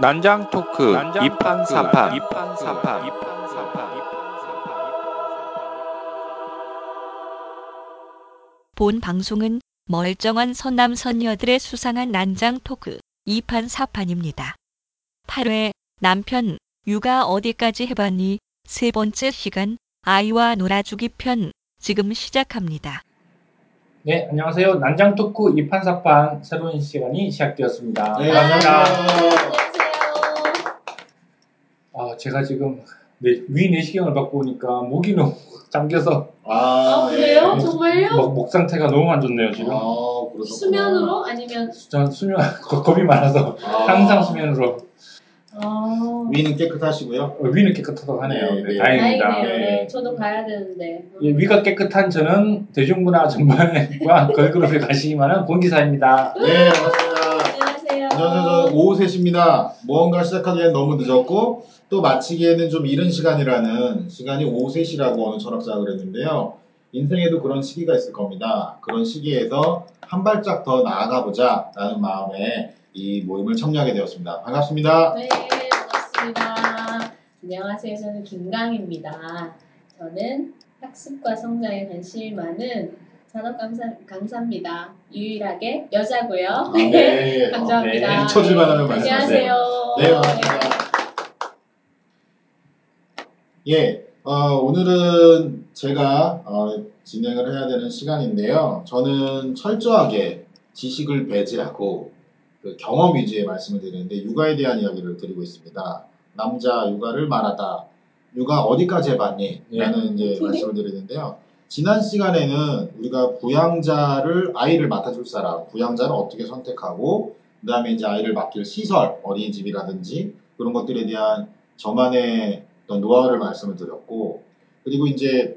난장 토크 이판 사판 본 방송은 멀쩡한 선남 선녀들의 수상한 난장 토크 2판 4판입니다. 8회 남편 육아 어디까지 해봤니 세 번째 시간 아이와 놀아주기 편 지금 시작합니다. 네, 안녕하세요. 난장 토크 2판 4판 새로운 시간이 시작되었습니다. 네, 반갑습니다. 아, 제가 지금 네, 위 내시경을 받고 오니까 목이 너무 잠겨서 아, 아 그래요? 예. 정말요? 목, 목 상태가 너무 안 좋네요, 지금. 아. 수면으로 아니면 전 수면 겁- 겁이 많아서 아. 항상 수면으로 아 위는 깨끗하시고요. 어, 위는 깨끗하다고 하네요. 네, 네, 네. 다행입니다. 다행이네요. 네. 네. 저도 가야 되는데. 예, 위가 깨끗한 저는 대중문화 전반과 걸그룹에 관심이 공기사입니다. 네, 반갑습니다. 안녕하세요. 안녕하세요. 오후 3시입니다. 무언가 시작하기엔 너무 늦었고 또 마치기에는 좀 이른 시간이라는 시간이 오후 3시라고 어느 철학자가 그랬는데요. 인생에도 그런 시기가 있을 겁니다. 그런 시기에서 한 발짝 더 나아가 보자 라는 마음에 이 모임을 참여하게 되었습니다. 반갑습니다. 네, 반갑습니다. 안녕하세요. 저는 김강입니다. 저는 학습과 성장에 관심이 많은 산업 강사, 강사입니다. 유일하게 여자고요. 아, 네. 감사합니다. 네, 잊혀질만 하면 안녕하세요. 네, 반갑습니다. 예, 어, 오늘은 제가 어, 진행을 해야 되는 시간인데요. 저는 철저하게 지식을 배제하고 그 경험 위주의 말씀을 드리는데 육아에 대한 이야기를 드리고 있습니다. 남자 육아를 말하다. 육아 어디까지 해봤니? 라는 이제 말씀을 드리는데요. 지난 시간에는 우리가 부양자를 아이를 맡아줄 사람, 부양자를 어떻게 선택하고 그 다음에 이제 아이를 맡길 시설, 어린이집이라든지 그런 것들에 대한 저만의 어떤 노하우를 말씀을 드렸고 그리고 이제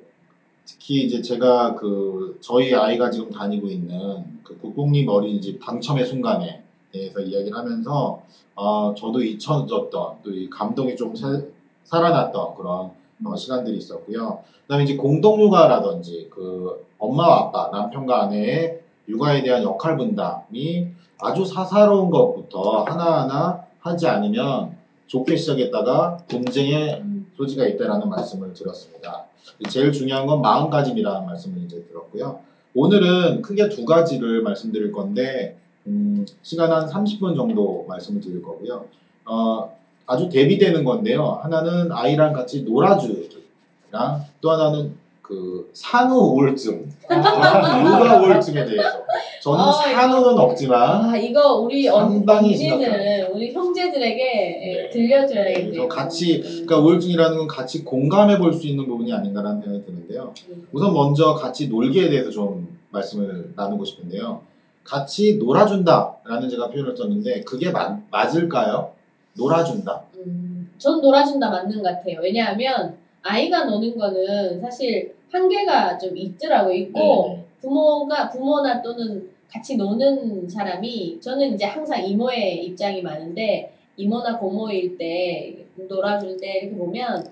특히 이제 제가 그 저희 아이가 지금 다니고 있는 그 국공립 어린이집 당첨의 순간에 대해서 이야기를 하면서 어, 저도 잊혀졌던 또 이 감동이 좀 사- 살아났던 그런 어, 시간들이 있었고요. 그다음에 이제 공동 육아라든지 그 엄마와 아빠, 남편과 아내의 육아에 대한 역할 분담이 아주 사사로운 것부터 하나하나 하지 않으면 좋게 시작했다가 분쟁의 음, 소지가 있다라는 말씀을 드렸습니다. 제일 중요한 건 마음가짐이라는 말씀을 이제 들었고요. 오늘은 크게 두 가지를 말씀드릴 건데 음, 시간 한 30분 정도 말씀을 드릴 거고요. 어, 아주 대비되는 건데요. 하나는 아이랑 같이 놀아주기랑 또 하나는 그 산후 우울증, 육아 우울증에 대해서 저는 아, 산후는 없지만 아 이거 우리 상당히 언니는 우리 형제들에게 예, 네. 들려줘야겠네요. 그래서 같이 음. 그러니까 우울증이라는 건 같이 공감해 볼 수 있는 부분이 아닌가라는 생각이 드는데요. 음. 우선 먼저 같이 놀기에 대해서 좀 말씀을 나누고 싶은데요. 같이 놀아준다라는 제가 표현을 썼는데 그게 맞, 맞을까요? 놀아준다. 음, 전 놀아준다 맞는 것 같아요. 왜냐하면 아이가 노는 거는 사실 한계가 좀 있더라고 있고 네. 부모가 부모나 또는 같이 노는 사람이 저는 이제 항상 이모의 입장이 많은데 이모나 고모일 때 놀아줄 때 이렇게 보면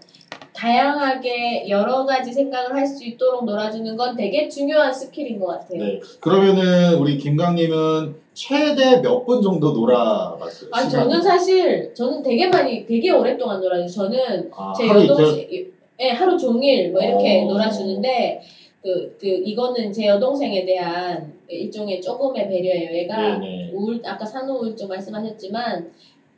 다양하게 여러 가지 생각을 할 수 있도록 놀아주는 건 되게 중요한 스킬인 것 같아요. 네. 그러면은 우리 김강님은 최대 몇 분 정도 놀아봤어요? 아 시간이? 저는 사실 저는 되게 많이 되게 오랫동안 놀아요. 저는 아, 제 하루 여동생? 예, 하루 종일 뭐 이렇게 어. 놀아주는데 그, 그 이거는 제 여동생에 대한 일종의 조금의 배려예요. 얘가 네네. 우울 아까 산후 우울증 말씀하셨지만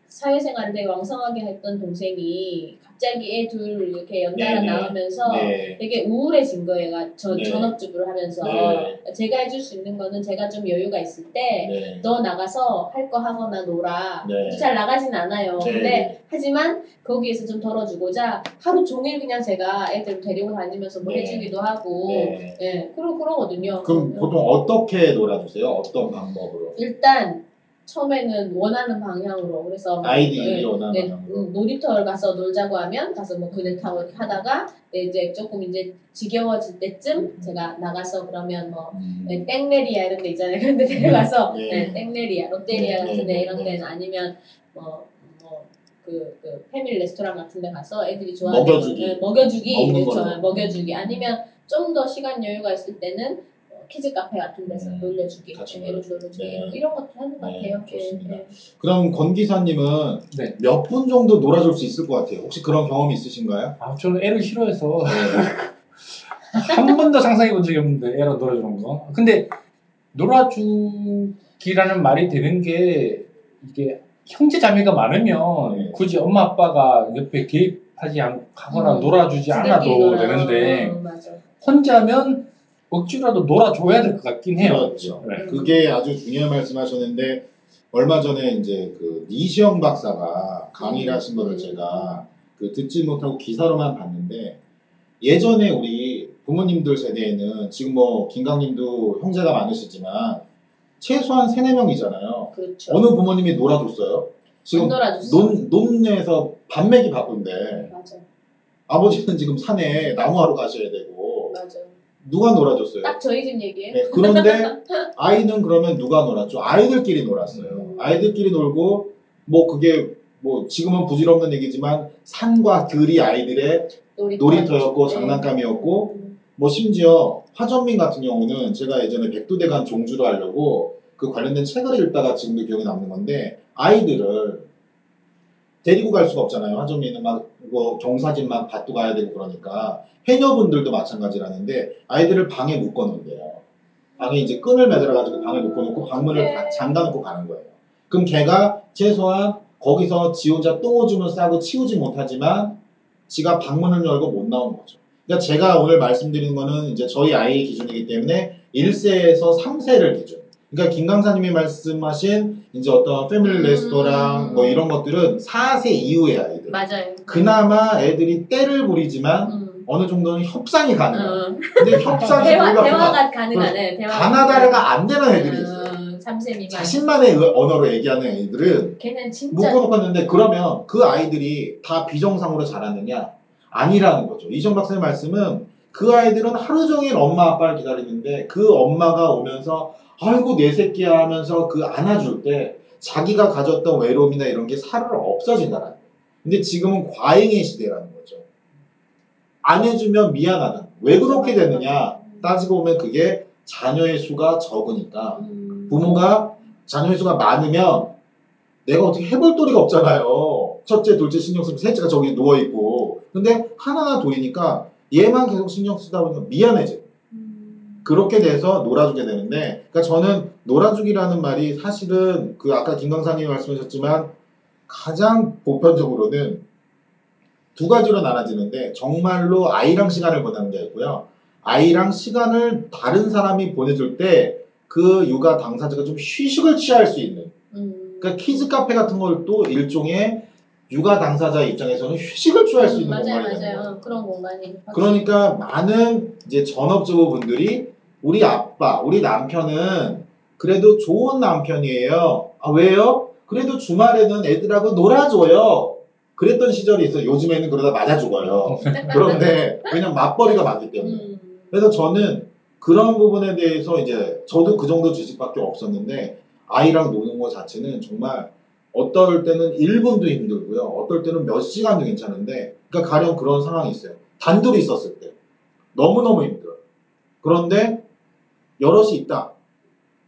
사회생활을 되게 왕성하게 했던 동생이 갑자기 애 둘 이렇게 연달아 네네. 나오면서 네. 되게 우울해진 거예요. 얘가 전, 네. 전업주부를 하면서 네. 제가 해줄 수 있는 거는 제가 좀 여유가 있을 때 네. 너 나가서 할 거 하거나 놀아. 네. 잘 나가진 않아요. 네. 근데 하지만 거기에서 좀 덜어주고자 하루 종일 그냥 제가 애들 데리고 다니면서 뭐 네. 해주기도 하고 네. 예 그러 그러거든요. 그럼 음. 보통 어떻게 놀아주세요? 어떤 방법으로? 일단 처음에는 원하는 방향으로 그래서 뭐, 아이들이 예, 원하는 네, 방향으로? 음, 놀이터를 가서 놀자고 하면 가서 뭐 그네 타고 이렇게 하다가 네, 이제 조금 이제 지겨워질 때쯤 제가 나가서 그러면 뭐 음. 네, 땡레리아 이런 데 있잖아요. 그런 데 데려가서 네. 네, 땡레리아, 롯데리아 네, 같은 네, 데 이런 네. 데는 아니면 뭐, 뭐, 그, 그, 패밀리 레스토랑 같은 데 가서 애들이 좋아하는 먹여주기. 네, 먹여주기. 그렇죠. 먹여주기. 아니면 좀 더 시간 여유가 있을 때는 어, 키즈 카페 같은 데서 음, 놀려주기, 같이 애를 놀려주기. 놀려주기 네. 이런 것도 하는 것 네, 같아요. 좋습니다. 예, 예. 그럼 권 기사님은 네. 몇 분 정도 놀아줄 수 있을 것 같아요. 혹시 그런 경험이 있으신가요? 아, 저는 애를 싫어해서 네. 한 번도 상상해 본 적이 없는데 애랑 놀아주는 거. 근데 놀아주기라는 말이 되는 게 이게 형제 자매가 많으면 네. 굳이 엄마 아빠가 옆에 개입하지 않거나 음. 놀아주지 않아도. 되는데 어. 혼자면 억지로라도 놀아줘야 될 것 같긴 해요. 그렇죠. 네. 그게 아주 중요한 말씀하셨는데 얼마 전에 이제 그 이시영 박사가 강의를 음. 하신 거를 음. 제가 그 듣지 못하고 기사로만 봤는데 예전에 우리 부모님들 세대에는 지금 뭐 김강님도 형제가 많으시지만 최소한 세네 명이잖아요. 그렇죠. 어느 부모님이 놀아줬어요? 지금. 논, 논에서 밥 먹이 바쁜데 맞아, 아버지는 지금 산에 나무하러 가셔야 되고 맞아. 누가 놀아줬어요? 딱 저희 집 얘기예요. 네, 그런데 아이는 그러면 누가 놀았죠? 아이들끼리 놀았어요. 음. 아이들끼리 놀고 뭐 그게 뭐 지금은 부질없는 얘기지만 산과 들이 아이들의 놀이터. 놀이터 였고 네. 장난감이었고 음. 뭐 심지어 화전민 같은 경우는 제가 예전에 백두대간 종주를 하려고 그 관련된 책을 읽다가 지금도 기억에 남는 건데 아이들을 데리고 갈 수가 없잖아요. 화전민은 막 뭐 경사진 막 밭도 가야 되고 그러니까 해녀분들도 마찬가지라는데 아이들을 방에 묶어놓은대요. 방에 이제 끈을 매달아 가지고 방에 묶어놓고 방문을 다 잠가놓고 가는 거예요. 그럼 걔가 최소한 거기서 지 혼자 똥 오줌을 싸고 치우지 못하지만 지가 방문을 열고 못 나오는 거죠. 그러니까 제가 오늘 말씀드리는 거는 이제 저희 아이의 기준이기 때문에 1세에서 3세를 기준. 그러니까 김 강사님이 말씀하신 이제 어떤 패밀리 음. 레스토랑 뭐 이런 것들은 4세 이후의 아이들. 맞아요. 그나마 애들이 때를 부리지만 음. 어느 정도는 협상이 가능한. 어. 근데 협상이 대화. 대화가 가능하네. 대화. 가나다라가 안 되는 애들이 있어요. 음, 3세 미만. 자신만의 의- 언어로 얘기하는 애들은 걔는 진짜 묶어놓았는데 그러면 그 아이들이 다 비정상으로 자랐느냐? 아니라는 거죠. 이정 박사의 말씀은 그 아이들은 하루 종일 엄마 아빠를 기다리는데 그 엄마가 오면서 아이고 내 새끼야 하면서 그 안아줄 때 자기가 가졌던 외로움이나 이런 게 사르르 없어진다는 거예요. 근데 지금은 과잉의 시대라는 거죠. 안 해주면 미안하다. 왜 그렇게 됐느냐? 따지고 보면 그게 자녀의 수가 적으니까 음. 부모가 자녀의 수가 많으면 내가 어떻게 해볼 도리가 없잖아요. 첫째, 둘째 신경 쓰고 셋째가 저기 누워 있고. 근데 하나나 둘이니까 얘만 계속 신경 쓰다 보니까 미안해져. 음. 그렇게 돼서 놀아주게 되는데, 그러니까 저는 놀아주기라는 말이 사실은 그 아까 김 강사님이 말씀하셨지만 가장 보편적으로는 두 가지로 나눠지는데 정말로 아이랑 시간을 보내는 게 있고요. 아이랑 시간을 다른 사람이 보내줄 때 그 육아 당사자가 좀 휴식을 취할 수 있는 음. 그러니까 키즈 카페 같은 걸 또 일종의 육아 당사자 입장에서는 휴식을 취할 수 음, 있는 맞아요, 공간이 되는 거예요. 맞아요. 그런 공간이. 그러니까 많은 이제 전업주부분들이 우리 아빠, 우리 남편은 그래도 좋은 남편이에요. 아, 왜요? 그래도 주말에는 애들하고 놀아줘요. 그랬던 시절이 있어요. 요즘에는 그러다 맞아 죽어요. 그런데 왜냐면 맞벌이가 많기 때문에. 음. 그래서 저는 그런 부분에 대해서 이제 저도 그 정도 지식밖에 없었는데 아이랑 노는 것 자체는 정말 어떨 때는 1분도 힘들고요. 어떨 때는 몇 시간도 괜찮은데 그러니까 가령 그런 상황이 있어요. 단둘이 있었을 때 너무너무 힘들어요. 그런데 여럿이 있다.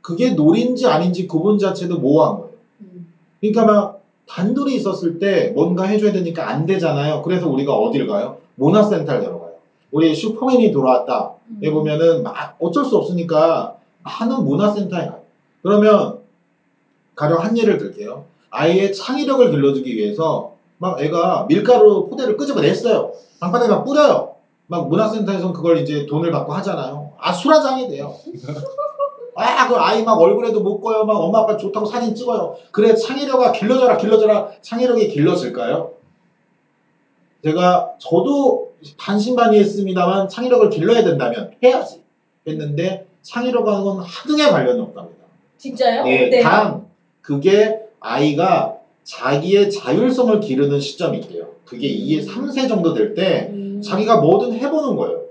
그게 놀인지 아닌지 구분 자체도 모호한 거예요. 음. 그러니까 막 단둘이 있었을 때 뭔가 해줘야 되니까 안 되잖아요. 그래서 우리가 어딜 가요? 문화센터를 데려가요. 우리 슈퍼맨이 돌아왔다. 음. 해 보면은 막 어쩔 수 없으니까 많은 문화센터에 가요. 그러면 가령 한 예를 들게요. 아이의 창의력을 길러주기 위해서 막 애가 밀가루 포대를 끄집어냈어요. 방바닥에 막 뿌려요. 막 문화센터에서는 그걸 이제 돈을 받고 하잖아요. 아 수라장이 돼요. 아, 그 아이 막 얼굴에도 못 꺼요. 막 엄마 아빠 좋다고 사진 찍어요. 그래, 창의력아 길러져라, 길러져라. 창의력이 길러질까요? 제가, 저도 반신반의 했습니다만 창의력을 길러야 된다면 해야지. 했는데 창의력과는 하등의 관련이 없답니다. 진짜요? 예, 어때요? 단, 그게 아이가 자기의 자율성을 기르는 시점이 있대요. 그게 2에 3세 정도 될 때 음. 자기가 뭐든 해보는 거예요.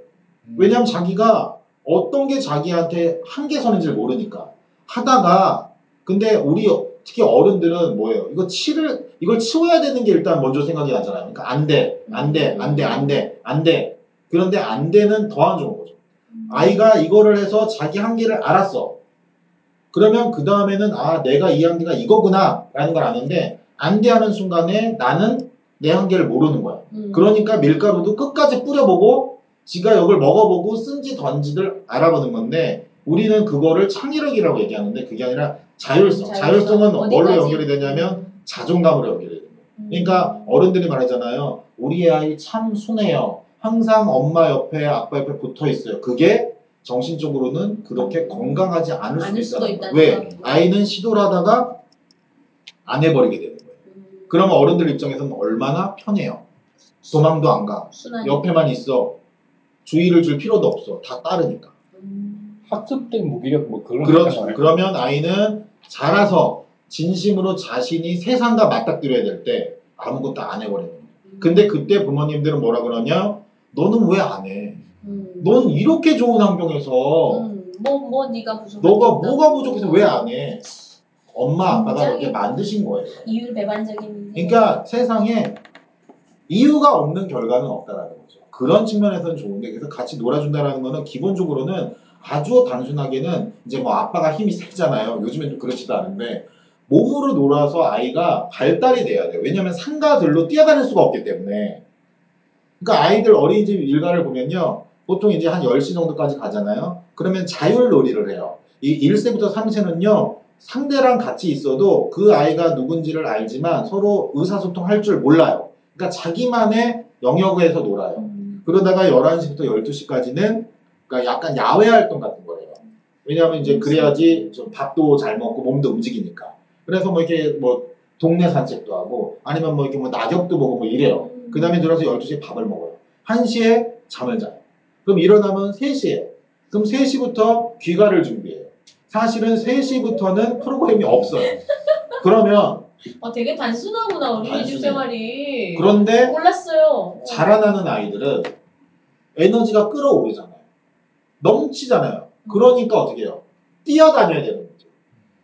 왜냐면 자기가 어떤 게 자기한테 한계선인지를 모르니까 하다가 근데 우리 특히 어른들은 뭐예요? 이거 치를 이걸 치워야 되는 게 일단 먼저 생각이 나잖아요. 그러니까 안 돼, 안 돼, 안 돼, 안 돼, 안 돼. 그런데 안 돼는 더 안 좋은 거죠. 아이가 이거를 해서 자기 한계를 알았어. 그러면 그 다음에는 아 내가 이 한계가 이거구나 라는 걸 아는데 안 돼 하는 순간에 나는 내 한계를 모르는 거야. 음. 그러니까 밀가루도 끝까지 뿌려보고 지가 이걸 먹어보고 쓴지 던지를 알아보는 건데 우리는 그거를 창의력이라고 얘기하는데 그게 아니라 자율성. 자율성. 자율성은 뭘로? 연결이 되냐면 자존감으로 연결이 거예요. 음. 그러니까 어른들이 말하잖아요. 우리 아이 참 순해요. 항상 엄마 옆에 아빠 옆에 붙어 있어요. 그게 정신적으로는 그렇게 건강하지 않을 수도 수도 거예요. 왜? 거. 아이는 시도를 하다가 안 해버리게 되는 거예요. 음. 그러면 어른들 입장에서는 얼마나 편해요. 도망도 안 가. 순환이. 옆에만 있어. 주의를 줄 필요도 없어. 다 따르니까. 음. 학습된 무기력 뭐 그런 그렇죠. 그러면 아이는 자라서 진심으로 자신이 세상과 맞닥뜨려야 될 때 아무것도 안 해버리는 거예요. 근데 그때 부모님들은 뭐라 그러냐? 너는 왜 안 해? 음. 넌 이렇게 좋은 환경에서 음. 뭐, 뭐 네가 부족해. 너가 뭐가 부족해서 왜 안 해? 엄마 아빠가 그렇게 만드신 거예요. 이율 배반적인. 그러니까 세상에 이유가 없는 결과는 없다라는 거죠. 그런 측면에서는 좋은데 그래서 같이 놀아준다라는 거는 기본적으로는 아주 단순하게는 이제 뭐 아빠가 힘이 세잖아요. 요즘엔 좀 그렇지도 않은데 몸으로 놀아서 아이가 발달이 돼야 돼요. 왜냐하면 상가들로 뛰어다닐 수가 없기 때문에. 그러니까 아이들 어린이집 일가를 보면요. 보통 이제 한 10시 정도까지 가잖아요. 그러면 자율 놀이를 해요. 이 1세부터 3세는요. 상대랑 같이 있어도 그 아이가 누군지를 알지만 서로 의사소통할 줄 몰라요. 그러니까 자기만의 영역에서 놀아요. 음. 그러다가 11시부터 12시까지는 그러니까 약간 야외 활동 같은 거예요. 왜냐하면 이제 그래야지 좀 밥도 잘 먹고 몸도 움직이니까. 그래서 뭐 이렇게 뭐 동네 산책도 하고 아니면 뭐 이렇게 뭐 낙엽도 보고 뭐 이래요. 음. 그 다음에 들어서 12시에 밥을 먹어요. 1시에 잠을 자요. 그럼 일어나면 3시에요. 그럼 3시부터 귀가를 준비해요. 사실은 3시부터는 프로그램이 없어요. 그러면 어, 되게 단순하구나 어린이집 단순해. 생활이. 그런데 몰랐어요. 자라나는 아이들은 에너지가 끌어오르잖아요. 넘치잖아요. 그러니까 어떻게 해요? 뛰어다녀야 되는 거죠.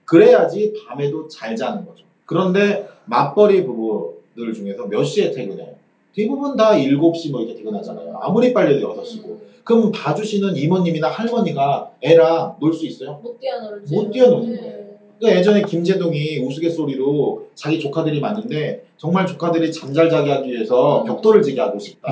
그래야지 밤에도 잘 자는 거죠. 그런데 맞벌이 부부들 중에서 몇 시에 퇴근해요? 대부분 다 7시 뭐 이렇게 퇴근하잖아요. 아무리 빨려도 6시고. 음. 그럼 봐주시는 이모님이나 할머니가 애랑 놀 수 있어요? 못 뛰어놀지. 못 뛰어노는 네. 거예요. 그러니까 예전에 김재동이 우스갯소리로 자기 조카들이 많은데 정말 조카들이 잠잘 자게 하기 위해서 벽돌을 지게 하고 싶다.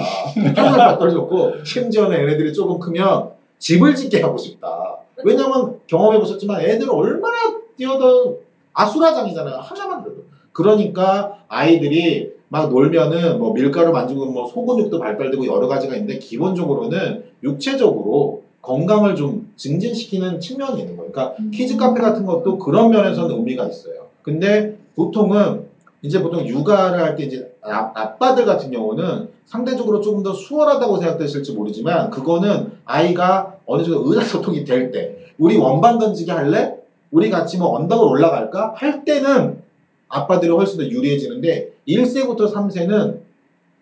평생 벽돌 줬고 심지어는 얘네들이 조금 크면 집을 짓게 하고 싶다. 왜냐면 경험해 보셨지만 애들 얼마나 뛰어도 아수라장이잖아요. 하나만 들어도. 그러니까 아이들이 막 놀면은 뭐 밀가루 만지고 뭐 소근육도 발달되고 여러 가지가 있는데 기본적으로는 육체적으로 건강을 좀 증진시키는 측면이 있는 거예요. 그러니까 음. 키즈 카페 같은 것도 그런 면에서는 의미가 있어요. 근데 보통은 이제 보통 육아를 할 때 이제 아, 아빠들 같은 경우는 상대적으로 조금 더 수월하다고 생각되실지 모르지만 그거는 아이가 어느 정도 의사소통이 될 때 우리 원반 던지기 할래? 우리 같이 뭐 언덕을 올라갈까? 할 때는 아빠들이 훨씬 더 유리해지는데 1세부터 3세는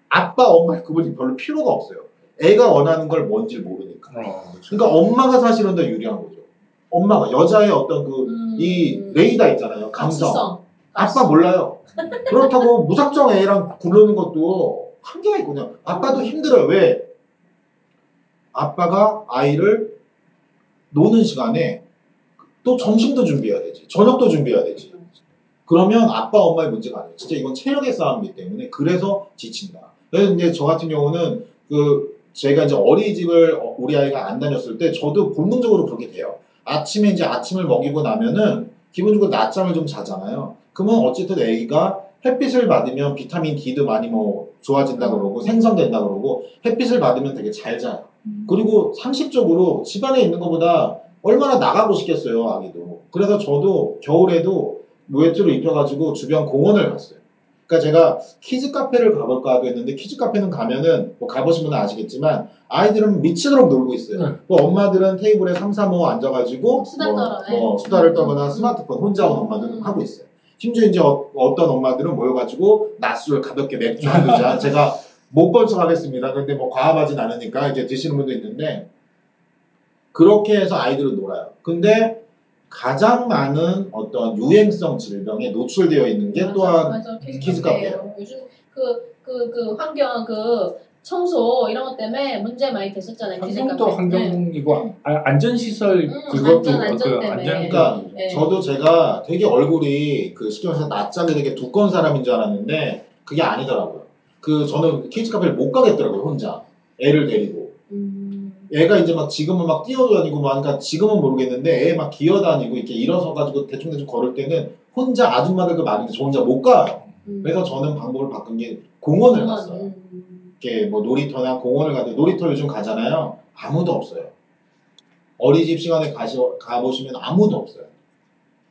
아빠, 엄마의 구분이 별로 필요가 없어요. 애가 원하는 걸 뭔지 모르니까. 어. 그러니까 엄마가 사실은 더 유리한 거죠. 엄마가 여자의 어떤 그이 음. 레이더 있잖아요. 감성. 감수성. 아빠 몰라요. 그렇다고 무작정 애랑 굴르는 것도 한계가 있거든요. 아빠도 힘들어요. 왜? 아빠가 아이를 노는 시간에 또 점심도 준비해야 되지. 저녁도 준비해야 되지. 그러면 아빠 엄마의 문제가 아니에요. 진짜 이건 체력의 싸움이기 때문에 그래서 지친다. 그래서 이제 저 같은 경우는 그 제가 이제 어린이집을 어- 우리 아이가 안 다녔을 때 저도 본능적으로 그렇게 돼요. 아침에 이제 아침을 먹이고 나면은 기본적으로 낮잠을 좀 자잖아요. 그러면 어쨌든 애기가 햇빛을 받으면 비타민 D도 많이 뭐 좋아진다 그러고 생성된다 그러고 햇빛을 받으면 되게 잘 자요. 그리고 상식적으로 집안에 있는 것보다 얼마나 나가고 싶겠어요, 아기도. 그래서 저도 겨울에도 외투를 입혀가지고 주변 공원을 갔어요. 그러니까 제가 키즈 카페를 가볼까 하고 했는데 키즈 카페는 가면은 뭐 가보신 분은 아시겠지만 아이들은 미치도록 놀고 있어요. 네. 뭐 엄마들은 테이블에 3, 4, 5 앉아가지고 수다 뭐. 뭐 수다를 떠거나 음. 스마트폰 혼자 온 엄마들은 음. 하고 있어요. 심지어 이제 어, 떤 엄마들은 모여가지고 낮술 가볍게 맥주 한 잔 제가 못 번쩍하겠습니다. 근데 뭐 과하진 않으니까 이제 드시는 분도 있는데 그렇게 해서 아이들은 놀아요. 근데 가장 많은 어떤 유행성 질병에 노출되어 있는 게 맞아, 또한 맞아. 키즈 카페예요. 요즘 그 그 그 환경 그 청소 이런 것 때문에 문제 많이 됐었잖아요. 환경도 키즈카페. 네. 환경이고 아, 안전시설 음, 그것도 안전, 안전 그 때문에. 안전 그러니까 네. 저도 제가 되게 얼굴이 그 말해서 낯짝이 되게 두꺼운 사람인 줄 알았는데 그게 아니더라고요. 그 저는 키즈 카페를 못 가겠더라고요 혼자 애를 데리고 음, 애가 이제 막 지금은 막 뛰어다니고 막 하니까 지금은 모르겠는데 애 막 기어다니고 이렇게 일어서 가지고 대충 대충 걸을 때는 혼자 아줌마들 그 많은데 저 혼자 못 가요. 음. 그래서 저는 방법을 바꾼 게 공원을 공원, 갔어요. 음. 이렇게 뭐 놀이터나 공원을 가는데 놀이터 요즘 가잖아요. 아무도 없어요. 어린이집 시간에 가시, 가보시면 아무도 없어요.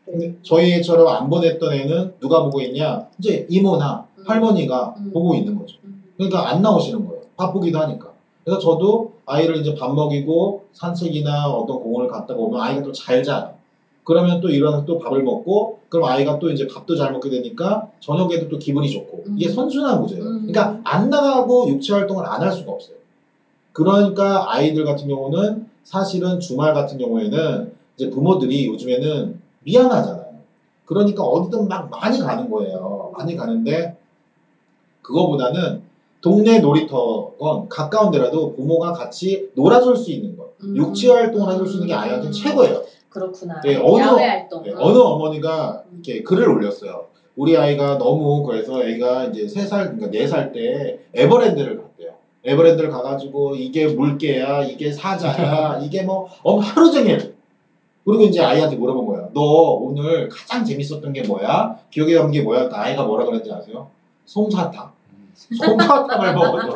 근데 저희 애처럼 안 보냈던 애는 누가 보고 있냐? 이제 이모나 음. 할머니가 음. 보고 있는 거죠. 음. 그러니까 안 나오시는 거예요. 바쁘기도 하니까. 그래서 저도 아이를 이제 밥 먹이고 산책이나 어떤 공원을 갔다 오면 아이가 또 잘 자요. 그러면 또 일어나서 또 밥을 먹고 그럼 아이가 또 이제 밥도 잘 먹게 되니까 저녁에도 또 기분이 좋고 이게 음. 선순환 구조예요. 음. 그러니까 안 나가고 육체 활동을 안 할 수가 없어요. 그러니까 아이들 같은 경우는 사실은 주말 같은 경우에는 이제 부모들이 요즘에는 미안하잖아요. 그러니까 어디든 막 많이 가는 거예요. 많이 가는데 그거보다는 동네 놀이터건 가까운 데라도 부모가 같이 놀아줄 수 있는 것. 음. 육체 활동을 해줄 수 있는 게 아이한테 음. 최고예요. 그렇구나. 네, 어느- 야외 활동. 네, 어. 어느 어머니가 이렇게 글을 올렸어요. 우리 아이가 너무 그래서 애가 이제 세 살, 그러니까 네 살 때 에버랜드를 갔대요. 에버랜드를 가가지고 이게 물개야, 이게 사자야, 이게 뭐 어, 하루 종일. 그리고 이제 아이한테 물어본 거예요. 너 오늘 가장 재밌었던 게 뭐야? 기억에 남는 게 뭐야? 그 아이가 뭐라 그랬는지 아세요? 솜사탕. 솜사탕을 먹었죠.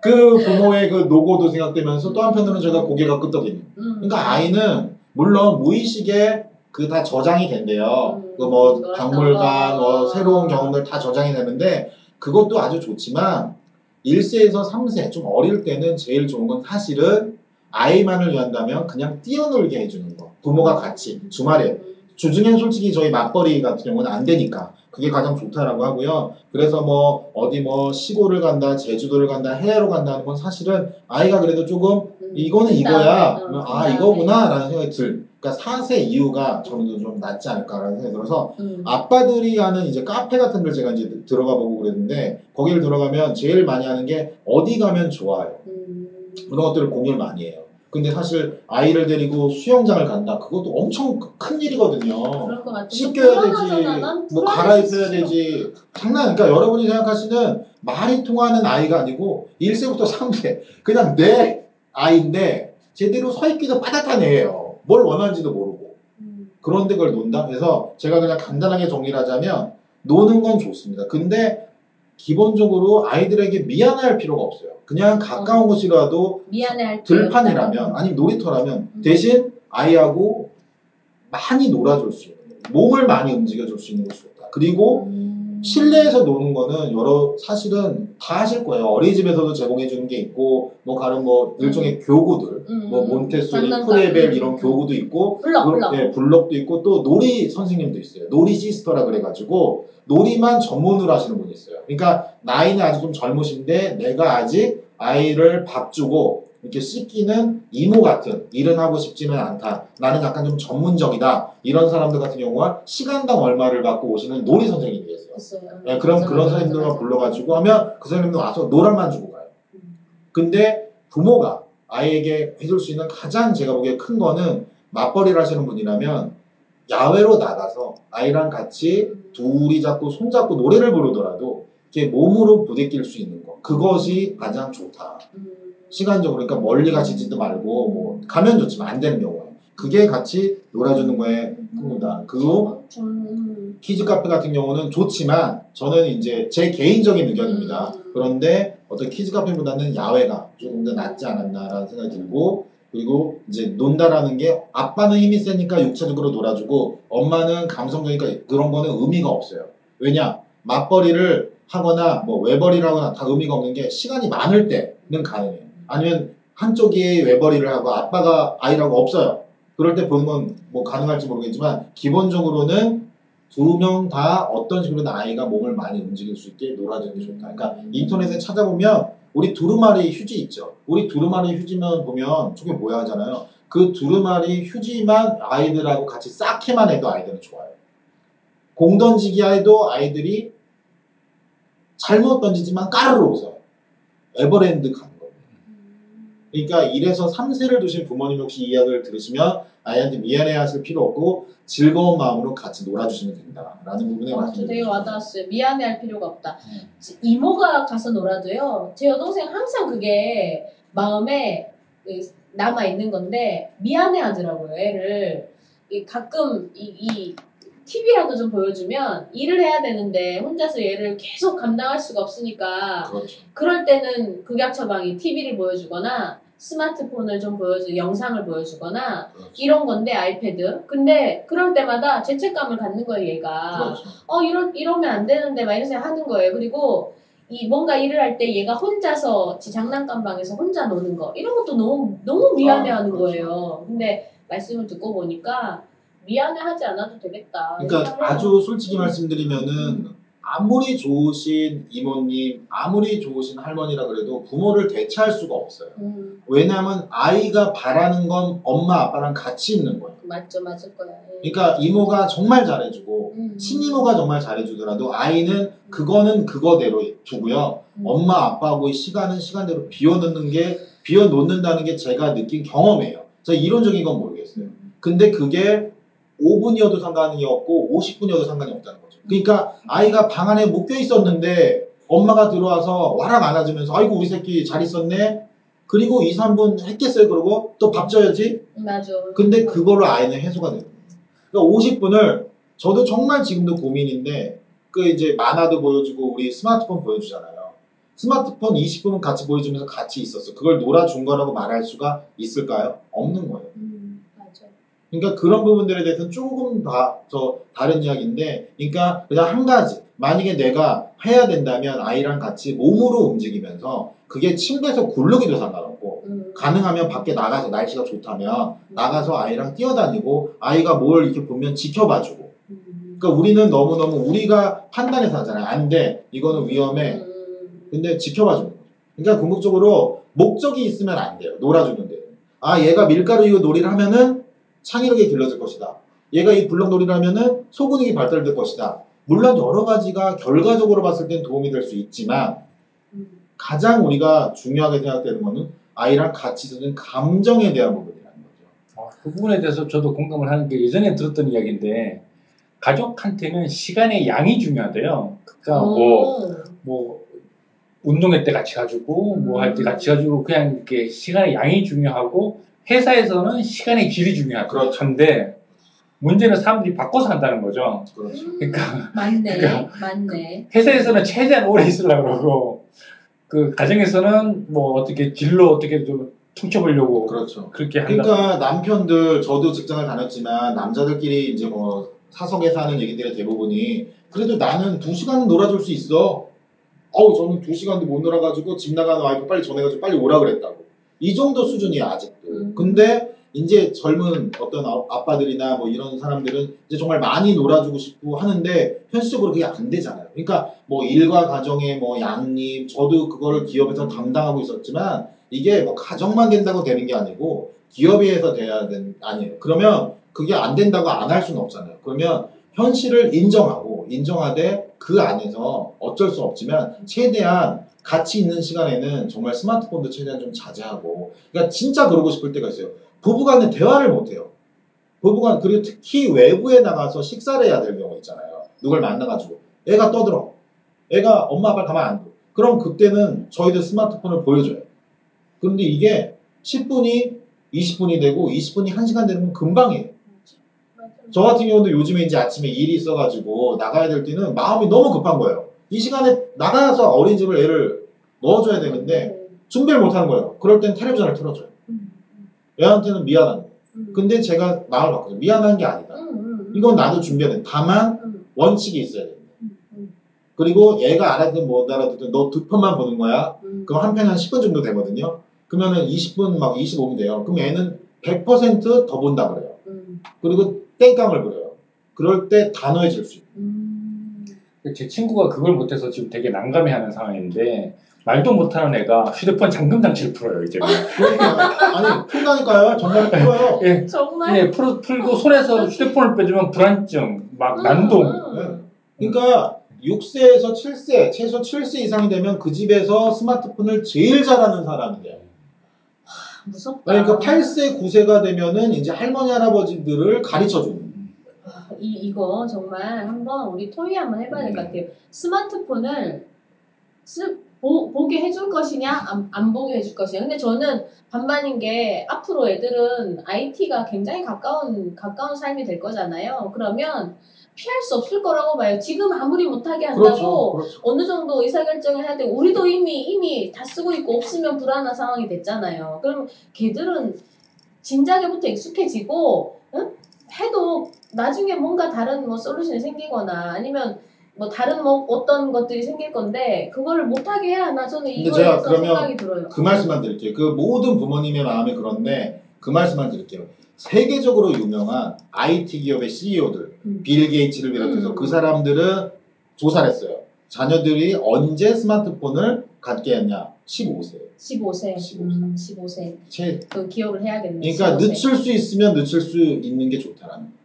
그 부모의 그 노고도 생각되면서 또 한편으로는 제가 고개가 끄덕이는. 음. 그러니까 아이는 물론 무의식에 그 다 저장이 된대요. 음, 그뭐 놀았던 박물관, 거. 뭐 새로운 경험들 다 저장이 되는데 그것도 아주 좋지만 1세에서 3세 좀 어릴 때는 제일 좋은 건 사실은 아이만을 위한다면 그냥 뛰어놀게 해주는 거. 부모가 같이 주말에 주중엔 솔직히 저희 맞벌이 같은 경우는 안 되니까 그게 가장 좋다라고 하고요. 그래서 뭐 어디 뭐 시골을 간다, 제주도를 간다, 해외로 간다는 건 사실은 아이가 그래도 조금 음. 이거는 큰 이거야. 그러면 큰 아. 이거구나라는 생각이 들. 그러니까 4세 이후가 저는 좀 낫지 않을까라는 생각이 들어서 음. 아빠들이 하는 이제 카페 같은 데 제가 이제 들어가 보고 그랬는데 거기를 들어가면 제일 많이 하는 게 어디 가면 좋아요. 음. 그런 것들을 공유를 많이 해요. 근데 사실 아이를 데리고 수영장을 간다. 그것도 엄청 큰 일이거든요. 그럴 것 같아. 씻겨야 되지, 뭐 갈아입혀야. 되지. 장난, 그러니까 여러분이 생각하시는 말이 통하는 아이가 아니고 1세부터 3세. 그냥 내 아이인데 제대로 서 있기도 빠듯한 애예요. 뭘 원하는지도 모르고. 음. 그런데 그걸 논다? 그래서 제가 그냥 간단하게 정리를 하자면 노는 건 좋습니다. 근데 기본적으로 아이들에게 미안할 필요가 없어요. 그냥 가까운 어. 곳이라도 미안해할 들판이라면. 아니면 놀이터라면 음. 대신 아이하고 많이 놀아줄 수 있는 거예요. 몸을 많이 움직여줄 수 있는 것이 좋다. 그리고 음. 실내에서 노는 거는 여러 사실은 다 하실 거예요. 어린이집에서도 제공해 주는 게 있고 뭐 가령 뭐 일종의 교구들 음. 뭐 몬테소리, 장난감. 프뢰벨 음. 이런 교구도 있고 블럭, 그- 블럭. 예, 블럭도 있고 또 놀이 선생님도 있어요. 놀이 sitter라 그래 가지고 놀이만 전문으로 하시는 분이 있어요. 그러니까 나이는 아직 좀 젊으신데 내가 아직 아이를 밥 주고 이렇게 씻기는 이모 같은 일은 하고 싶지는 않다. 나는 약간 좀 전문적이다. 이런 사람들 같은 경우가 시간당 얼마를 받고 오시는 놀이 선생님이 계세요. 예, 그럼 맞아, 그런 맞아, 선생님들만 맞아. 불러가지고 하면 그 선생님들 와서 노란만 주고 가요. 음. 근데 부모가 아이에게 해줄 수 있는 가장 제가 보기에 큰 거는 맞벌이를 하시는 분이라면 야외로 나가서 아이랑 같이 둘이 잡고 손잡고 노래를 부르더라도 이렇게 몸으로 부대낄 수 있는 거 그것이 가장 좋다. 음. 시간적으로 그러니까 멀리 가시지도 말고 뭐 가면 좋지만 안 되는 경우에 그게 같이 놀아주는 거에 큰 거다. 그리고 좀 키즈 카페 같은 경우는 좋지만 저는 이제 제 개인적인 의견입니다. 음. 그런데 어떤 키즈 카페보다는 야외가 조금 더 낫지 않았나라는 생각이 들고 그리고 이제 논다라는 게 아빠는 힘이 세니까 육체적으로 놀아주고 엄마는 감성적이니까 그런 거는 의미가 없어요. 왜냐 맞벌이를 하거나 뭐 외벌이를 하거나 다 의미가 없는 게 시간이 많을 때는 가능해요. 아니면 한쪽이 외벌이를 하고 아빠가 아이라고 없어요. 그럴 때 보는 건 뭐 가능할지 모르겠지만 기본적으로는 두 명 다 어떤 식으로든 아이가 몸을 많이 움직일 수 있게 놀아주는 게 좋다. 그러니까 인터넷에 찾아보면 우리 두루마리 휴지 있죠. 우리 두루마리 휴지만 보면 저게 뭐야 하잖아요. 그 두루마리 휴지만 아이들하고 같이 쌓기만 해도 아이들은 좋아요. 공 던지기 해도 아이들이 잘못 던지지만 까르르 웃어요. 에버랜드 겁니다. 그러니까 1에서 3세를 두신 부모님 혹시 이 이야기를 들으시면 아이한테 미안해 하실 필요 없고 즐거운 마음으로 같이 놀아주시면 된다 라는 부분에 어, 저 되게 와닿았어요. 미안해 할 필요가 없다. 음. 이모가 가서 놀아도요. 제 여동생 항상 그게 마음에 남아 있는 건데 미안해 하더라고요. 애를 이 가끔 이, 이 TV라도 좀 보여주면 일을 해야 되는데 혼자서 얘를 계속 감당할 수가 없으니까 그렇죠. 그럴 때는 극약 처방이 TV를 보여주거나 스마트폰을 좀 보여주 영상을 보여주거나 그렇죠. 이런 건데 아이패드. 근데 그럴 때마다 죄책감을 갖는 거예요, 얘가. 그렇죠. 어 이러 이러면 안 되는데 막 이런 생각 하는 거예요. 그리고 이 뭔가 일을 할 때 얘가 혼자서 지 장난감 방에서 혼자 노는 거 이런 것도 너무 너무 미안해하는 아. 거예요. 근데 말씀을 듣고 보니까 미안해하지 않아도 되겠다. 그러니까. 아주 솔직히 말씀드리면은 아무리 좋으신 이모님, 아무리 좋으신 할머니라 그래도 부모를 대체할 수가 없어요. 음, 왜냐하면 아이가 바라는 건 엄마 아빠랑 같이 있는 거예요. 맞죠, 맞을 거야. 예. 그러니까 이모가 정말 잘해주고 음. 친이모가 정말 잘해주더라도 아이는 그거는 그거대로 두고요. 음. 엄마 아빠하고의 시간은 시간대로 비워놓는 게 비워놓는다는 게 제가 느낀 경험이에요. 저 이론적인 건 모르겠어요. 근데 그게 5분이어도 상관이 없고 50분이어도 상관이 없다는 거죠. 그러니까 아이가 방 안에 묶여 있었는데 엄마가 들어와서 와락 안아주면서 아이고 우리 새끼 잘 있었네. 그리고 2, 3분 했겠어요. 그러고 또 밥 줘야지. 맞아. 근데 그걸로 아이는 해소가 되는 거예요. 그러니까 50분을 저도 정말 지금도 고민인데 그 이제 만화도 보여주고 우리 스마트폰 보여주잖아요. 스마트폰 20분은 같이 보여주면서 같이 있었어. 그걸 놀아준 거라고 말할 수가 있을까요? 없는 거예요. 음. 그러니까 그런 부분들에 대해서는 조금 다, 저, 다른 이야기인데, 그러니까 그냥 한 가지. 만약에 내가 해야 된다면 아이랑 같이 몸으로 움직이면서 그게 침대에서 굴르기도 상관없고, 음. 가능하면 밖에 나가서 날씨가 좋다면 나가서 아이랑 뛰어다니고 아이가 뭘 이렇게 보면 지켜봐주고. 음. 그러니까 우리는 너무너무 우리가 판단해서 하잖아요. 안 돼. 이거는 위험해. 음. 근데 지켜봐주는 거죠. 그러니까 궁극적으로 목적이 있으면 안 돼요. 놀아주는데. 아, 얘가 밀가루 이거 놀이를 하면은 창의력이 길러질 것이다. 얘가 이 블럭 놀이를 하면은 소근육이 발달될 것이다. 물론 여러 가지가 결과적으로 봤을 땐 도움이 될 수 있지만 음. 가장 우리가 중요하게 생각되는 거는 아이랑 같이 드는 감정에 대한 부분이라는 거죠. 어, 그 부분에 대해서 저도 공감을 하는 게 예전에 들었던 이야기인데 가족한테는 시간의 양이 중요하대요. 그러니까 뭐, 오. 뭐 운동회 때 같이 가지고 뭐 할 때 같이 가지고 그냥 이렇게 시간의 양이 중요하고 회사에서는 시간의 질이 중요하고 그렇죠. 한데 문제는 사람들이 바꿔서 한다는 거죠. 그렇죠. 그러니까 맞네, 그러니까 맞네. 회사에서는 최대한 오래 있으려고 그러고 그 가정에서는 뭐 어떻게 질로 어떻게 좀 퉁쳐보려고 그렇죠. 그렇게 한다. 그러니까 남편들 저도 직장을 다녔지만 남자들끼리 이제 뭐 사석에서 하는 얘기들의 대부분이 그래도 나는 두 시간은 놀아줄 수 있어. 어우 저는 두 시간도 못 놀아가지고 집 나가는 와이프 빨리 전해가지고 빨리 오라 그랬다고. 이 정도 수준이야 아직도. 음. 근데 이제 젊은 어떤 아- 아빠들이나 뭐 이런 사람들은 이제 정말 많이 놀아주고 싶고 하는데 현실적으로 그게 안 되잖아요. 그러니까 뭐 일과 가정의 뭐 양립 저도 그거를 기업에서 담당하고 있었지만 이게 뭐 가정만 된다고 되는 게 아니고 기업에서 돼야 되는 아니에요. 그러면 그게 안 된다고 안 할 수는 없잖아요. 그러면 현실을 인정하고 인정하되 그 안에서 어쩔 수 없지만 최대한 같이 있는 시간에는 정말 스마트폰도 최대한 좀 자제하고 그러니까 진짜 그러고 싶을 때가 있어요. 부부간에 대화를 못 해요. 부부간 그리고 특히 외부에 나가서 식사를 해야 될 경우 있잖아요. 누굴 만나가지고 애가 떠들어. 애가 엄마 아빠 가만 안 둬. 그럼 그때는 저희들 스마트폰을 보여줘요. 그런데 이게 10분이 20분이 되고 20분이 1시간 되는 건 금방이에요. 저 같은 경우도 요즘에 이제 아침에 일이 있어가지고 나가야 될 때는 마음이 너무 급한 거예요. 이 시간에 나가서 어린이집을 애를 넣어줘야 되는데 준비를 못 하는 거예요. 그럴 땐 텔레비전을 틀어줘요. 음. 애한테는 미안한 거예요. 음. 근데 제가 마음을 바꿔요. 미안한 게 아니다. 음, 음, 이건 나도 준비해야 돼. 다만 음, 원칙이 있어야 돼. 음, 음, 그리고 얘가 알아듣든 못 알아듣든 너 두 편만 보는 거야. 음. 그럼 한 편이 한 10분 정도 되거든요. 그러면은 20분 막 25분 돼요. 그럼 애는 100%더 본다 그래요. 음, 그리고 땡깡을 부려요. 그럴 때 단호해질 수 있어요. 음. 제 친구가 그걸 못해서 지금 되게 난감해하는 상황인데 말도 못하는 애가 휴대폰 잠금 장치를 풀어요 이제. 그러니까 아니 풀다니까요. 정말 풀어요. 예, 정말. 예, 풀, 풀고 손에서 휴대폰을 빼주면 불안증, 막 난동. 음, 음. 그러니까 6세에서 7세, 최소 7세 이상이 되면 그 집에서 스마트폰을 제일 잘하는 사람이 돼요. 무섭다. 그러니까 8세, 9세가 되면은 이제 할머니, 할아버지들을 가르쳐 주는. 이, 이거 정말 한번 우리 토의 한번 해봐야 될 것 같아요. 스마트폰을 쓰, 보, 보게 해줄 것이냐, 안, 안 보게 해줄 것이냐. 근데 저는 반반인 게 앞으로 애들은 IT가 굉장히 가까운, 가까운 삶이 될 거잖아요. 그러면 피할 수 없을 거라고 봐요. 지금 아무리 못하게 한다고 그렇죠. 그렇죠. 어느 정도 의사결정을 해야 되고 우리도 이미 이미 다 쓰고 있고 없으면 불안한 상황이 됐잖아요. 그럼 걔들은 진작에부터 익숙해지고 응? 해도 나중에 뭔가 다른 뭐 솔루션이 생기거나 아니면 뭐 다른 뭐 어떤 것들이 생길 건데 그거를 못하게 해야 하나 저는 근데 이거에 제가 대해서 그러면 생각이 들어요. 그 말씀만 드릴게요. 그 모든 부모님의 마음이 그런데 그 말씀만 드릴게요. 세계적으로 유명한 IT 기업의 CEO들, 음. 빌 게이츠를 비롯해서 음. 그 사람들은 조사를 했어요. 자녀들이 언제 스마트폰을 갖게 했냐? 15세. 15세, 15세. 음, 15세 제, 그 기억을 해야겠네. 그러니까 15세. 늦출 수 있으면 늦출 수 있는 게 좋다라는 거예요.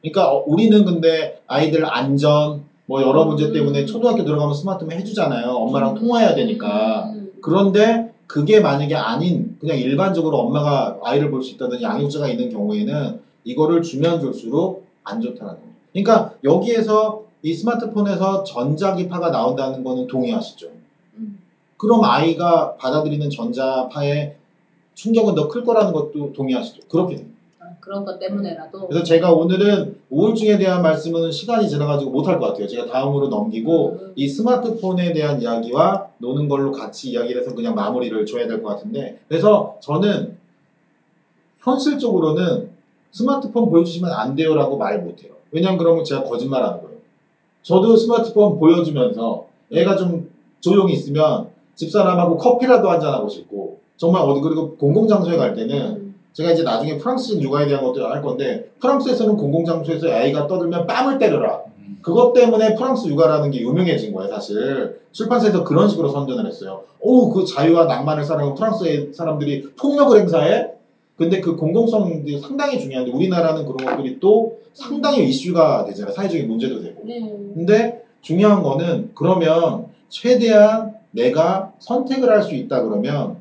그러니까 어, 우리는 근데 아이들 안전 뭐 여러 문제 음. 때문에 초등학교 들어가면 스마트폰 해주잖아요. 엄마랑 통화해야 되니까. 음. 그런데 그게 만약에 아닌 그냥 일반적으로 엄마가 아이를 볼 수 있다든 양육자가 있는 경우에는 이거를 주면 줄수록 안 좋다는 거예요. 그러니까 여기에서 이 스마트폰에서 전자기파가 나온다는 거는 동의하시죠? 음. 그럼 아이가 받아들이는 전자파의 충격은 더 클 거라는 것도 동의하시죠? 그렇게 됩니다. 아, 그런 것 때문에라도 그래서 제가 오늘은 우울증에 대한 말씀은 시간이 지나가지고 못할 것 같아요. 제가 다음으로 넘기고 음. 이 스마트폰에 대한 이야기와 노는 걸로 같이 이야기를 해서 그냥 마무리를 줘야 될 것 같은데 그래서 저는 현실적으로는 스마트폰 보여주시면 안 돼요라고 말 못해요. 왜냐면 그러면 제가 거짓말하는 거예요. 저도 스마트폰 보여주면서 애가 좀 조용히 있으면 집사람하고 커피라도 한잔하고 싶고 정말 어디 그리고 공공장소에 갈 때는 음. 제가 이제 나중에 프랑스 육아에 대한 것도 할 건데 프랑스에서는 공공장소에서 아이가 떠들면 뺨을 때려라. 그것 때문에 프랑스 육아라는 게 유명해진 거예요, 사실. 출판사에서 그런 식으로 선전을 했어요. 오, 그 자유와 낭만을 사랑하는 프랑스의 사람들이 폭력을 행사해? 근데 그 공공성이 상당히 중요한데 우리나라는 그런 것들이 또 상당히 이슈가 되잖아요. 사회적인 문제도 되고. 네. 근데 중요한 거는 그러면 최대한 내가 선택을 할 수 있다 그러면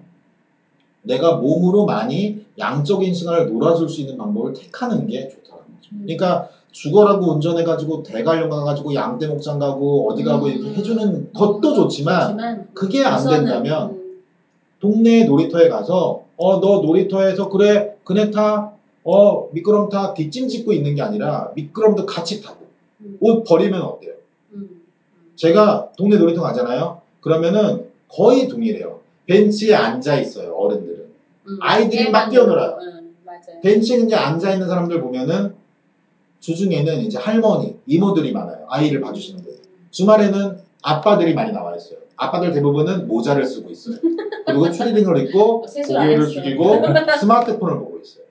내가 몸으로 많이 양적인 시간을 놀아줄 수 있는 방법을 택하는 게 좋다는 거죠. 음. 그러니까 죽어라고 운전해가지고 대관령 가가지고 양떼 목장 가고 어디 가고 음. 이렇게 해주는 것도 좋지만 좋지만 그게 안 된다면 음, 동네 놀이터에 가서 어 너 놀이터에서 그래 그네 타 어 미끄럼 타 뒷짐 짓고 있는 게 아니라 미끄럼도 같이 타고 음. 옷 버리면 어때요? 음. 제가 동네 놀이터 가잖아요. 그러면은 거의 동일해요. 벤치에 앉아 있어요 어른들은. 음. 아이들이 막 뛰어놀아요. 음. 벤치에 이제 앉아 있는 사람들 보면은 주중에는 이제 할머니, 이모들이 많아요. 아이를 봐주시는 분. 주말에는 아빠들이 많이 나와 있어요. 아빠들 대부분은 모자를 쓰고 있어요. 그리고 추리닝을 입고 어, 세수를 안 고개를 했어. 숙이고 스마트폰을 보고 있어요.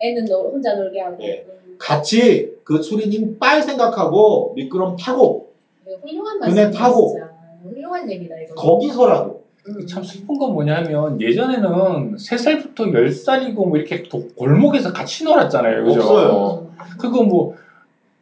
애는 놀- 혼자 놀게 하고. 네. 음. 같이 그 추리닝 빨 생각하고 미끄럼 타고 네, 훌륭한 말씀이다 타고. 진짜. 훌륭한 얘기다 이거. 거기서라도 음. 참 슬픈 건 뭐냐면 예전에는 3살부터 10살이고 뭐 이렇게 도- 골목에서 같이 놀았잖아요. 그죠? 없어요. 그거 뭐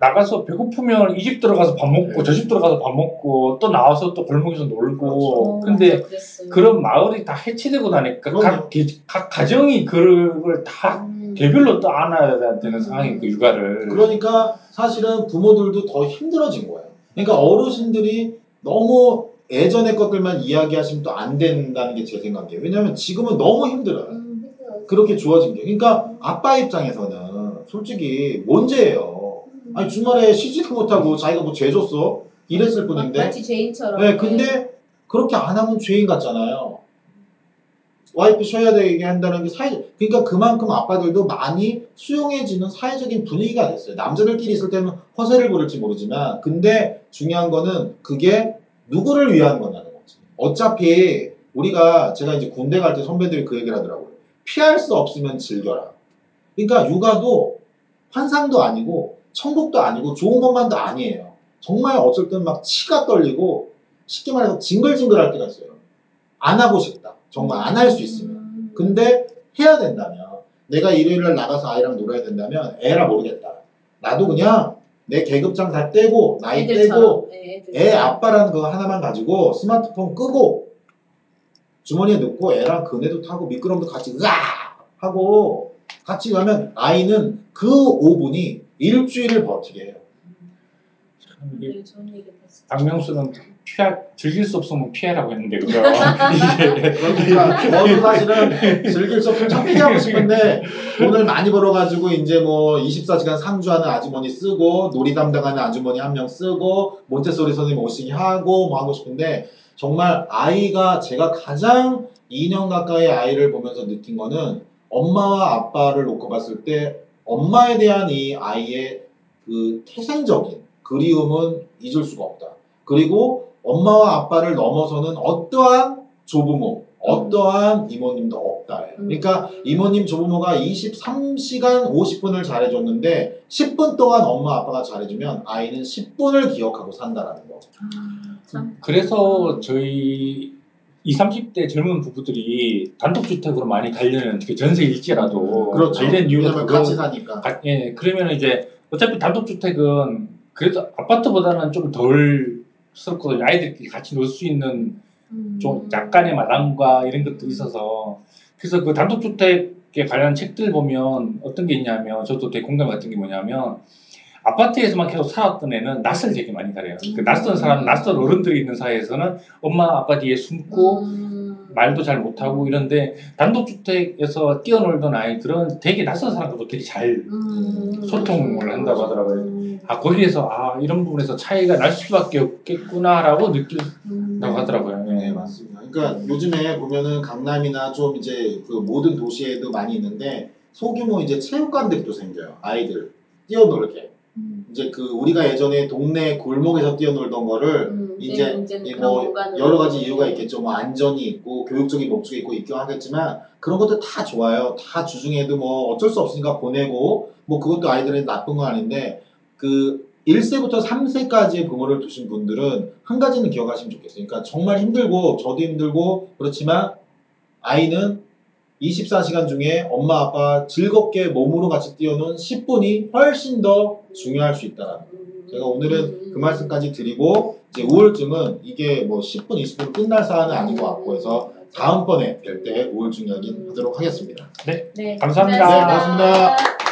나가서 배고프면 이 집 들어가서 밥 먹고 네. 저집 들어가서 밥 먹고 또 나와서 또 골목에서 놀고 어, 근데 그랬어요. 그런 마을이 다 해체되고 나니까 그럼요. 각, 개- 각 가정이 그걸 다 음. 개별로 또 안아야 되는 음. 상황이 그 육아를 그러니까 사실은 부모들도 더 힘들어진 거예요. 그러니까 어르신들이 너무 예전의 것들만 이야기하시면 또 안 된다는 게 제 생각이에요. 왜냐하면 지금은 너무 힘들어요. 음, 힘들어. 그렇게 주어진 게. 그러니까 아빠 입장에서는 솔직히 뭔죄예요. 음. 아니 주말에 쉬지도 못하고 자기가 뭐 죄 줬어? 이랬을 마- 뿐인데. 마치 죄인처럼. 네, 근데 그렇게 안 하면 죄인 같잖아요. 와이프 쉬어야 되게 한다는 게 사회, 그러니까 그만큼 아빠들도 많이 수용해지는 사회적인 분위기가 됐어요. 남자들끼리 있을 때는 허세를 부를지 모르지만, 근데 중요한 거는 그게 누구를 위한 거냐는 거지. 어차피 우리가 제가 이제 군대 갈 때 선배들이 그 얘기를 하더라고요. 피할 수 없으면 즐겨라. 그러니까 육아도 환상도 아니고 천국도 아니고 좋은 것만도 아니에요. 정말 어쩔 땐 막 치가 떨리고 쉽게 말해서 징글징글할 때가 있어요. 안 하고 싶다. 정말 안 할 수 있으면. 음. 근데 해야 된다면 내가 일요일날 나가서 아이랑 놀아야 된다면 에라 모르겠다. 나도 그냥 내 계급장 다 떼고 나이 떼고. 네. 애 아빠라는 거 하나만 가지고 스마트폰 끄고 주머니에 넣고 애랑 그네도 타고 미끄럼도 같이 으아 하고 같이 가면 아이는 그 5분이 일주일을 버티게 해요. 참 이게 네. 박명수는 피하 즐길 수 없으면 피해라고 했는데 그죠? 그러니까 저도 사실은 즐길 수 없으면 참 피하고 싶은데 돈을 많이 벌어가지고 이제 뭐 24시간 상주하는 아주머니 쓰고 놀이 담당하는 아주머니 한 명 쓰고 몬테소리 선생님 오시게 하고 뭐 하고 싶은데 정말 아이가 제가 가장 2년 가까이 아이를 보면서 느낀 거는 엄마와 아빠를 놓고 봤을 때 엄마에 대한 이 아이의 그 태생적인 그리움은 잊을 수가 없다. 그리고 엄마와 아빠를 넘어서는 어떠한 조부모, 어떠한 이모님도 없다. 그러니까 이모님, 조부모가 23시간 50분을 잘해줬는데 10분 동안 엄마, 아빠가 잘해주면 아이는 10분을 기억하고 산다라는 거. 아, 참. 그래서 저희 20, 30대 젊은 부부들이 단독주택으로 많이 가려는 그 전세 일지라도 그렇죠. 관련 이유가 그거- 같이 사니까. 가- 예, 그러면 이제 어차피 단독주택은 그래도 아파트보다는 좀 덜 스럽거든요. 아이들끼리 같이 놀 수 있는 음. 좀 약간의 마당과 이런 것들이 있어서 그래서 그 단독주택에 관련 책들 보면 어떤 게 있냐면 저도 되게 공감 같은 게 뭐냐면 아파트에서만 계속 살았던 애는 낯을 되게 많이 가려요. 그 낯선 사람, 낯선 어른들이 있는 사이에서는 엄마 아빠 뒤에 숨고 음. 말도 잘 못하고 이런데 단독주택에서 뛰어놀던 아이들은 되게 낯선 사람들도 되게 잘 음. 소통을 한다고 하더라고요. 음. 아, 거기에서 아, 이런 부분에서 차이가 날 수밖에 없겠구나라고 느낀다고 음. 하더라고요. 네, 예. 맞습니다. 그러니까 요즘에 보면은 강남이나 좀 이제 그 모든 도시에도 많이 있는데 소규모 이제 체육관들도 생겨요. 아이들 뛰어놀게. 음. 이제 그 우리가 예전에 동네 골목에서 뛰어놀던 거를 음. 이제 이제는 이 그런 뭐. 여러 가지 이유가 있겠죠. 뭐 안전이 있고 교육적인 목적이 있고 있긴 하겠지만 그런 것도 다 좋아요. 다 주중에도 뭐 어쩔 수 없으니까 보내고 뭐 그것도 아이들은 나쁜 건 아닌데 그 1세부터 3세까지의 부모를 두신 분들은 한 가지는 기억하시면 좋겠어요. 그러니까 정말 힘들고 저도 힘들고 그렇지만 아이는 24시간 중에 엄마 아빠 즐겁게 몸으로 같이 뛰어노는 10분이 훨씬 더 중요할 수 있다는 음. 제가 오늘은 그 말씀까지 드리고 이제 우울증은 이게 뭐 10분, 20분 끝날 사안은 아닌 것 같고 해서 다음번에 뵐 때 우울증 이야기 하도록 하겠습니다. 네, 감사합니다. 네, 고맙습니다.